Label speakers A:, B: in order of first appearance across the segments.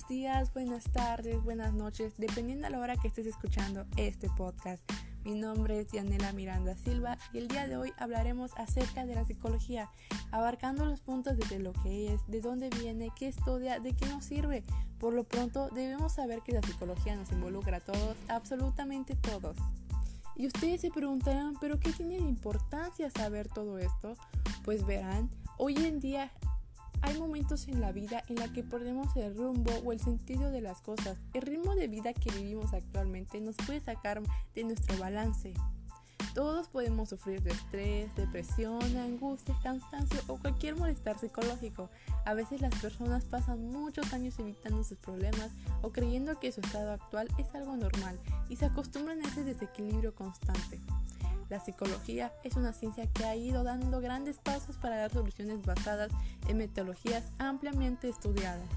A: buenos días, buenas tardes, buenas noches, dependiendo a la hora que estés escuchando este podcast. Mi nombre es Dianela Miranda Silva y el día de hoy hablaremos acerca de la psicología, abarcando los puntos desde lo que es, de dónde viene, qué estudia, de qué nos sirve. Por lo pronto debemos saber que la psicología nos involucra a todos, absolutamente todos. Y ustedes se preguntarán, ¿pero qué tiene de importancia saber todo esto? Pues verán, hoy en día hay momentos en la vida en la que perdemos el rumbo o el sentido de las cosas. El ritmo de vida que vivimos actualmente nos puede sacar de nuestro balance. Todos podemos sufrir de estrés, depresión, angustia, cansancio o cualquier malestar psicológico. A veces las personas pasan muchos años evitando sus problemas o creyendo que su estado actual es algo normal y se acostumbran a ese desequilibrio constante. La psicología es una ciencia que ha ido dando grandes pasos para dar soluciones basadas en metodologías ampliamente estudiadas.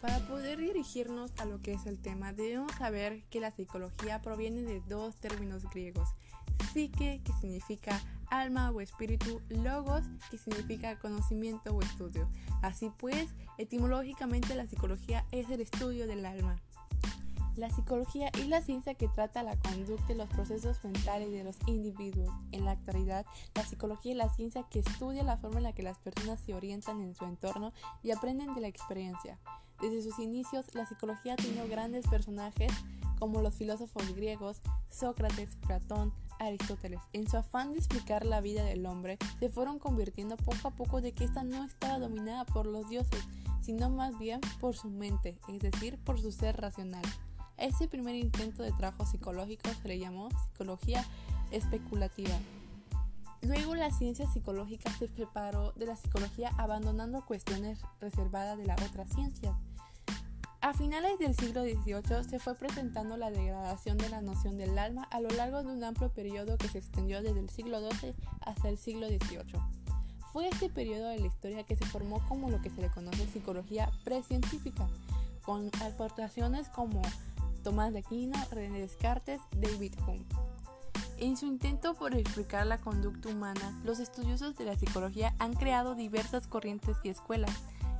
A: Para poder dirigirnos a lo que es el tema, debemos saber que la psicología proviene de dos términos griegos, psique, que significa alma o espíritu, logos, que significa conocimiento o estudio. Así pues, etimológicamente la psicología es el estudio del alma. La psicología es la ciencia que trata la conducta y los procesos mentales de los individuos. En la actualidad, la psicología es la ciencia que estudia la forma en la que las personas se orientan en su entorno y aprenden de la experiencia. Desde sus inicios, la psicología ha tenido grandes personajes como los filósofos griegos, Sócrates, Platón, Aristóteles. En su afán de explicar la vida del hombre, se fueron convirtiendo poco a poco de que ésta no estaba dominada por los dioses, sino más bien por su mente, es decir, por su ser racional. Este primer intento de trabajo psicológico se le llamó psicología especulativa. Luego la ciencia psicológica se separó de la psicología abandonando cuestiones reservadas de las otras ciencias. A finales del siglo XVIII se fue presentando la degradación de la noción del alma a lo largo de un amplio periodo que se extendió desde el siglo XII hasta el siglo XVIII. Fue este periodo de la historia que se formó como lo que se le conoce psicología precientífica, con aportaciones como Tomás de René Descartes, David Hume. En su intento por explicar la conducta humana, los estudiosos de la psicología han creado diversas corrientes y escuelas.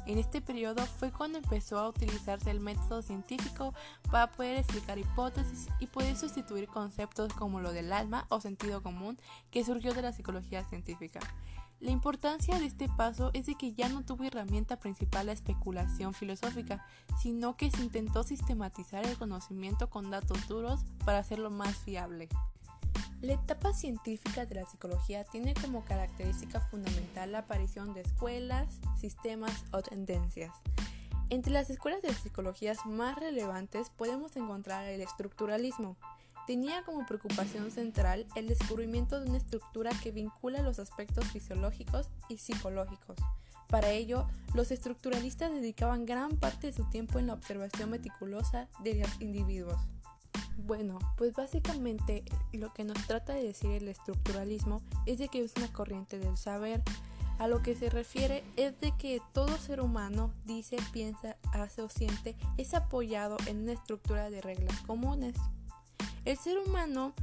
A: En este periodo fue cuando empezó a utilizarse el método científico para poder explicar hipótesis y poder sustituir conceptos como lo del alma o sentido común que surgió de la psicología científica. La importancia de este paso es de que ya no tuvo herramienta principal la especulación filosófica, sino que se intentó sistematizar el conocimiento con datos duros para hacerlo más fiable. La etapa científica de la psicología tiene como característica fundamental la aparición de escuelas, sistemas o tendencias. Entre las escuelas de psicología más relevantes podemos encontrar el estructuralismo, tenía como preocupación central el descubrimiento de una estructura que vincula los aspectos fisiológicos y psicológicos. Para ello, los estructuralistas dedicaban gran parte de su tiempo en la observación meticulosa de los individuos. Bueno, pues básicamente lo que nos trata de decir el estructuralismo es de que es una corriente del saber. A lo que se refiere es de que todo ser humano dice, piensa, hace o siente es apoyado en una estructura de reglas comunes. El ser humano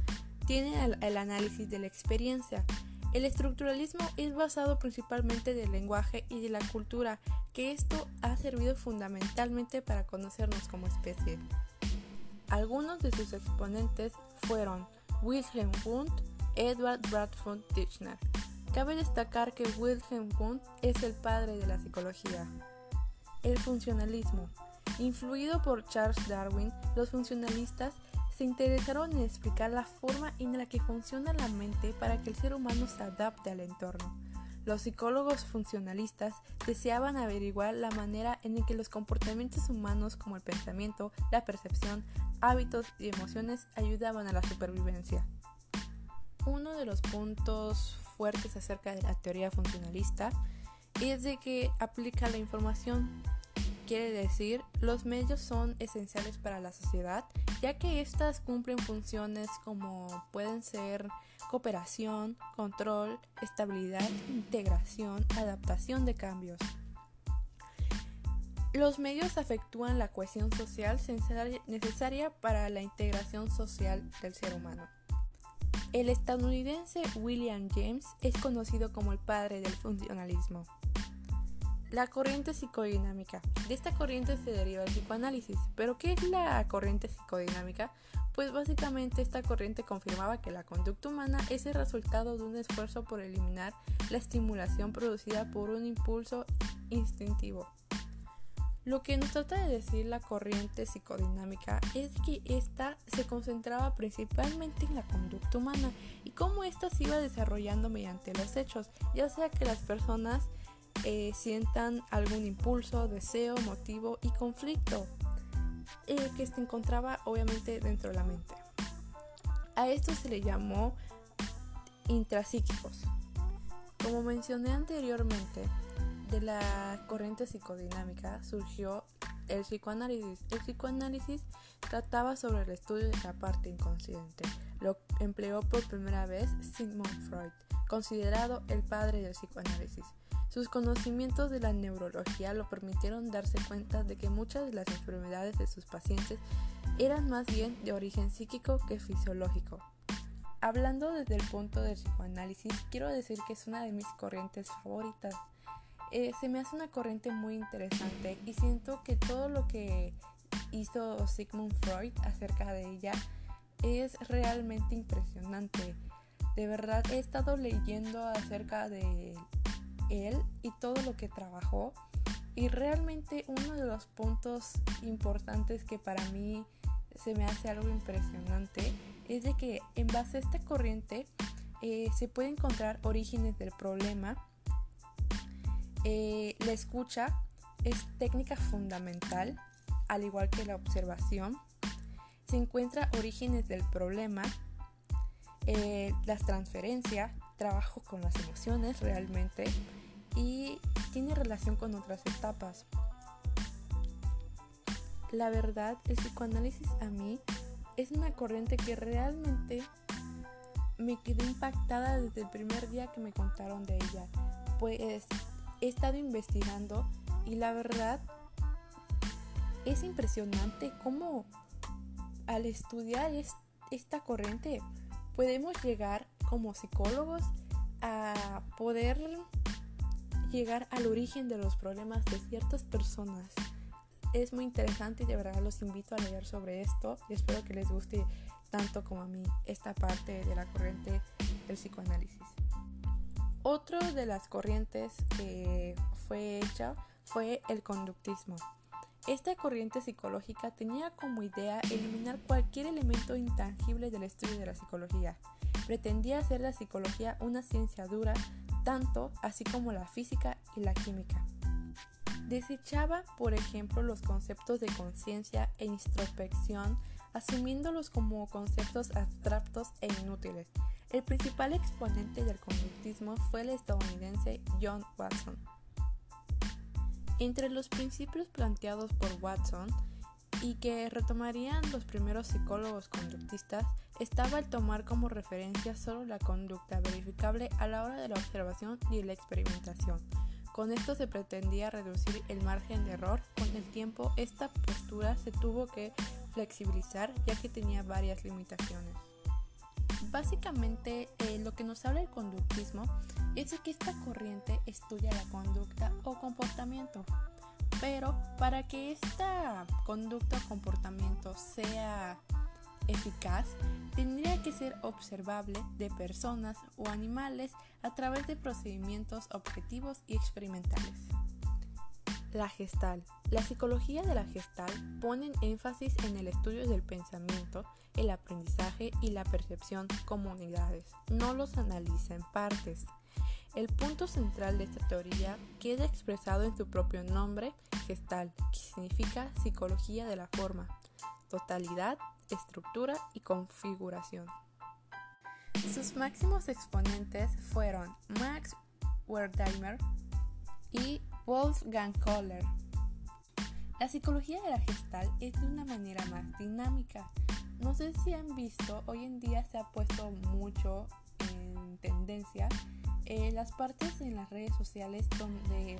A: tiene el, análisis de la experiencia. El estructuralismo es basado principalmente del lenguaje y de la cultura, que esto ha servido fundamentalmente para conocernos como especie. Algunos de sus exponentes fueron Wilhelm Wundt, Edward Bradford Titchener. Cabe destacar que Wilhelm Wundt es el padre de la psicología. El funcionalismo. Influido por Charles Darwin, los funcionalistas se interesaron en explicar la forma en la que funciona la mente para que el ser humano se adapte al entorno. Los psicólogos funcionalistas deseaban averiguar la manera en que los comportamientos humanos como el pensamiento, la percepción, hábitos y emociones ayudaban a la supervivencia. Uno de los puntos fuertes acerca de la teoría funcionalista es de que aplica la información quiere decir, los medios son esenciales para la sociedad, ya que éstas cumplen funciones como pueden ser cooperación, control, estabilidad, integración, adaptación de cambios. Los medios afectúan la cohesión social necesaria para la integración social del ser humano. El estadounidense William James es conocido como el padre del funcionalismo. La corriente psicodinámica. De esta corriente se deriva el psicoanálisis. ¿Pero qué es la corriente psicodinámica? Pues básicamente esta corriente confirmaba que la conducta humana es el resultado de un esfuerzo por eliminar la estimulación producida por un impulso instintivo. Lo que nos trata de decir la corriente psicodinámica es que ésta se concentraba principalmente en la conducta humana y cómo ésta se iba desarrollando mediante los hechos, ya sea que las personas eh, sientan algún impulso, deseo, motivo y conflicto eh, que se encontraba obviamente dentro de la mente. A esto se le llamó intrapsíquicos. Como mencioné anteriormente, de la corriente psicodinámica surgió el psicoanálisis. El psicoanálisis trataba sobre el estudio de la parte inconsciente. Lo empleó por primera vez Sigmund Freud, considerado el padre del psicoanálisis. Sus conocimientos de la neurología lo permitieron darse cuenta de que muchas de las enfermedades de sus pacientes eran más bien de origen psíquico que fisiológico. Hablando desde el punto del psicoanálisis, quiero decir que es una de mis corrientes favoritas eh, se me hace una corriente muy interesante y siento que todo lo que hizo Sigmund Freud acerca de ella es realmente impresionante. De verdad he estado leyendo acerca de él y todo lo que trabajó y realmente uno de los puntos importantes que para mí se me hace algo impresionante es de que en base a esta corriente eh, se puede encontrar orígenes del problema eh, la escucha es técnica fundamental, al igual que la observación. Se encuentra orígenes del problema, eh, las transferencias, trabajo con las emociones realmente y tiene relación con otras etapas. La verdad, el psicoanálisis a mí es una corriente que realmente me quedé impactada desde el primer día que me contaron de ella. Pues he estado investigando y la verdad es impresionante cómo al estudiar esta corriente podemos llegar como psicólogos a poder llegar al origen de los problemas de ciertas personas. Es muy interesante y de verdad los invito a leer sobre esto y espero que les guste tanto como a mí esta parte de la corriente del psicoanálisis. Otro de las corrientes que fue hecha fue el conductismo. Esta corriente psicológica tenía como idea eliminar cualquier elemento intangible del estudio de la psicología. Pretendía hacer la psicología una ciencia dura, tanto así como la física y la química. Desechaba, por ejemplo, los conceptos de conciencia e introspección, asumiéndolos como conceptos abstractos e inútiles, el principal exponente del conductismo fue el estadounidense John Watson. Entre los principios planteados por Watson y que retomarían los primeros psicólogos conductistas estaba el tomar como referencia solo la conducta verificable a la hora de la observación y la experimentación. Con esto se pretendía reducir el margen de error. Con el tiempo esta postura se tuvo que flexibilizar ya que tenía varias limitaciones. Básicamente eh, lo que nos habla el conductismo es que esta corriente estudia la conducta o comportamiento, pero para que esta conducta o comportamiento sea eficaz, tendría que ser observable de personas o animales a través de procedimientos objetivos y experimentales. La gestal. La psicología de la gestal pone énfasis en el estudio del pensamiento, el aprendizaje y la percepción como unidades. No los analiza en partes. El punto central de esta teoría queda expresado en su propio nombre, gestal, que significa psicología de la forma, totalidad, estructura y configuración. Sus máximos exponentes fueron Max Wertheimer y Wolfgang Kohler. La psicología de la gestal es de una manera más dinámica. No sé si han visto, hoy en día se ha puesto mucho en tendencia eh, las partes en las redes sociales donde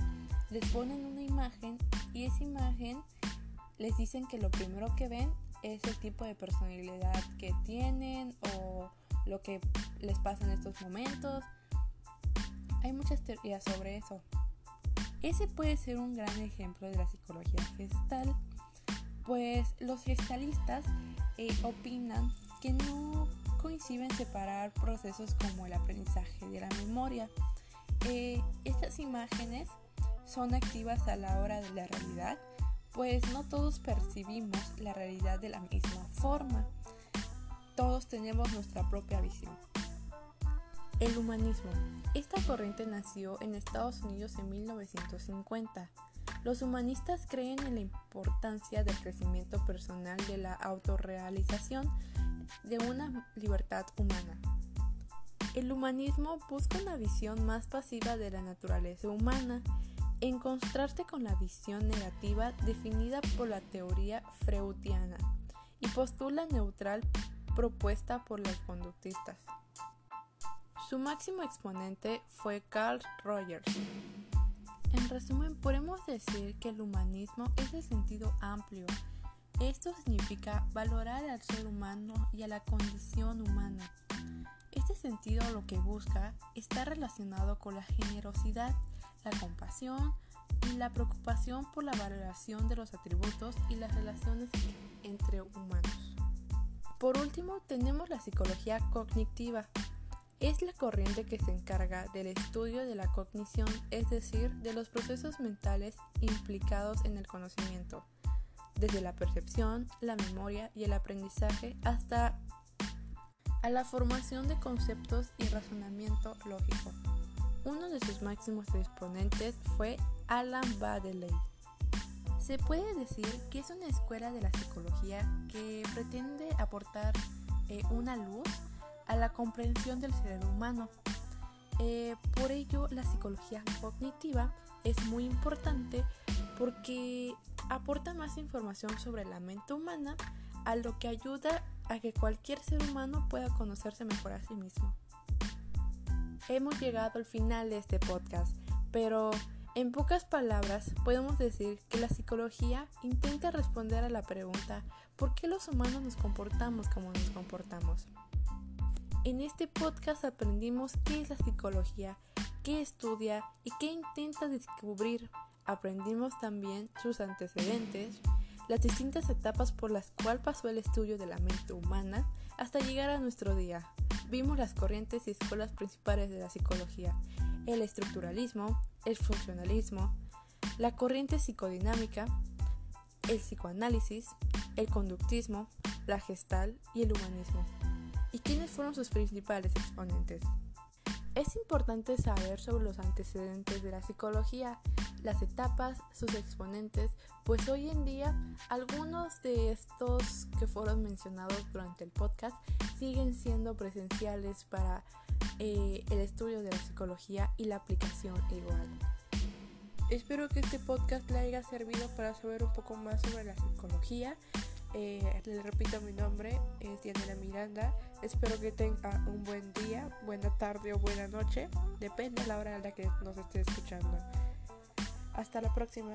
A: les ponen una imagen y esa imagen les dicen que lo primero que ven es el tipo de personalidad que tienen o lo que les pasa en estos momentos. Hay muchas teorías sobre eso. Ese puede ser un gran ejemplo de la psicología gestal, pues los gestalistas eh, opinan que no coinciden separar procesos como el aprendizaje de la memoria. Eh, estas imágenes son activas a la hora de la realidad, pues no todos percibimos la realidad de la misma forma. Todos tenemos nuestra propia visión. El humanismo. Esta corriente nació en Estados Unidos en 1950. Los humanistas creen en la importancia del crecimiento personal de la autorrealización de una libertad humana. El humanismo busca una visión más pasiva de la naturaleza humana, en contraste con la visión negativa definida por la teoría freudiana y postula neutral propuesta por los conductistas. Su máximo exponente fue Carl Rogers. En resumen, podemos decir que el humanismo es de sentido amplio esto significa valorar al ser humano y a la condición humana. Este sentido lo que busca está relacionado con la generosidad, la compasión y la preocupación por la valoración de los atributos y las relaciones entre humanos. Por último, tenemos la psicología cognitiva. Es la corriente que se encarga del estudio de la cognición, es decir, de los procesos mentales implicados en el conocimiento desde la percepción, la memoria y el aprendizaje hasta a la formación de conceptos y razonamiento lógico. Uno de sus máximos exponentes fue Alan Baddeley. Se puede decir que es una escuela de la psicología que pretende aportar eh, una luz a la comprensión del ser humano. Eh, por ello, la psicología cognitiva es muy importante porque aporta más información sobre la mente humana, a lo que ayuda a que cualquier ser humano pueda conocerse mejor a sí mismo. Hemos llegado al final de este podcast, pero en pocas palabras podemos decir que la psicología intenta responder a la pregunta ¿por qué los humanos nos comportamos como nos comportamos? En este podcast aprendimos qué es la psicología, qué estudia y qué intenta descubrir aprendimos también sus antecedentes, las distintas etapas por las cuales pasó el estudio de la mente humana hasta llegar a nuestro día. Vimos las corrientes y escuelas principales de la psicología, el estructuralismo, el funcionalismo, la corriente psicodinámica, el psicoanálisis, el conductismo, la gestal y el humanismo. ¿Y quiénes fueron sus principales exponentes? Es importante saber sobre los antecedentes de la psicología, las etapas, sus exponentes, pues hoy en día algunos de estos que fueron mencionados durante el podcast siguen siendo presenciales para eh, el estudio de la psicología y la aplicación igual. Espero que este podcast le haya servido para saber un poco más sobre la psicología eh, le repito mi nombre, es Diana Miranda. Espero que tenga un buen día, buena tarde o buena noche. Depende de la hora en la que nos esté escuchando. Hasta la próxima.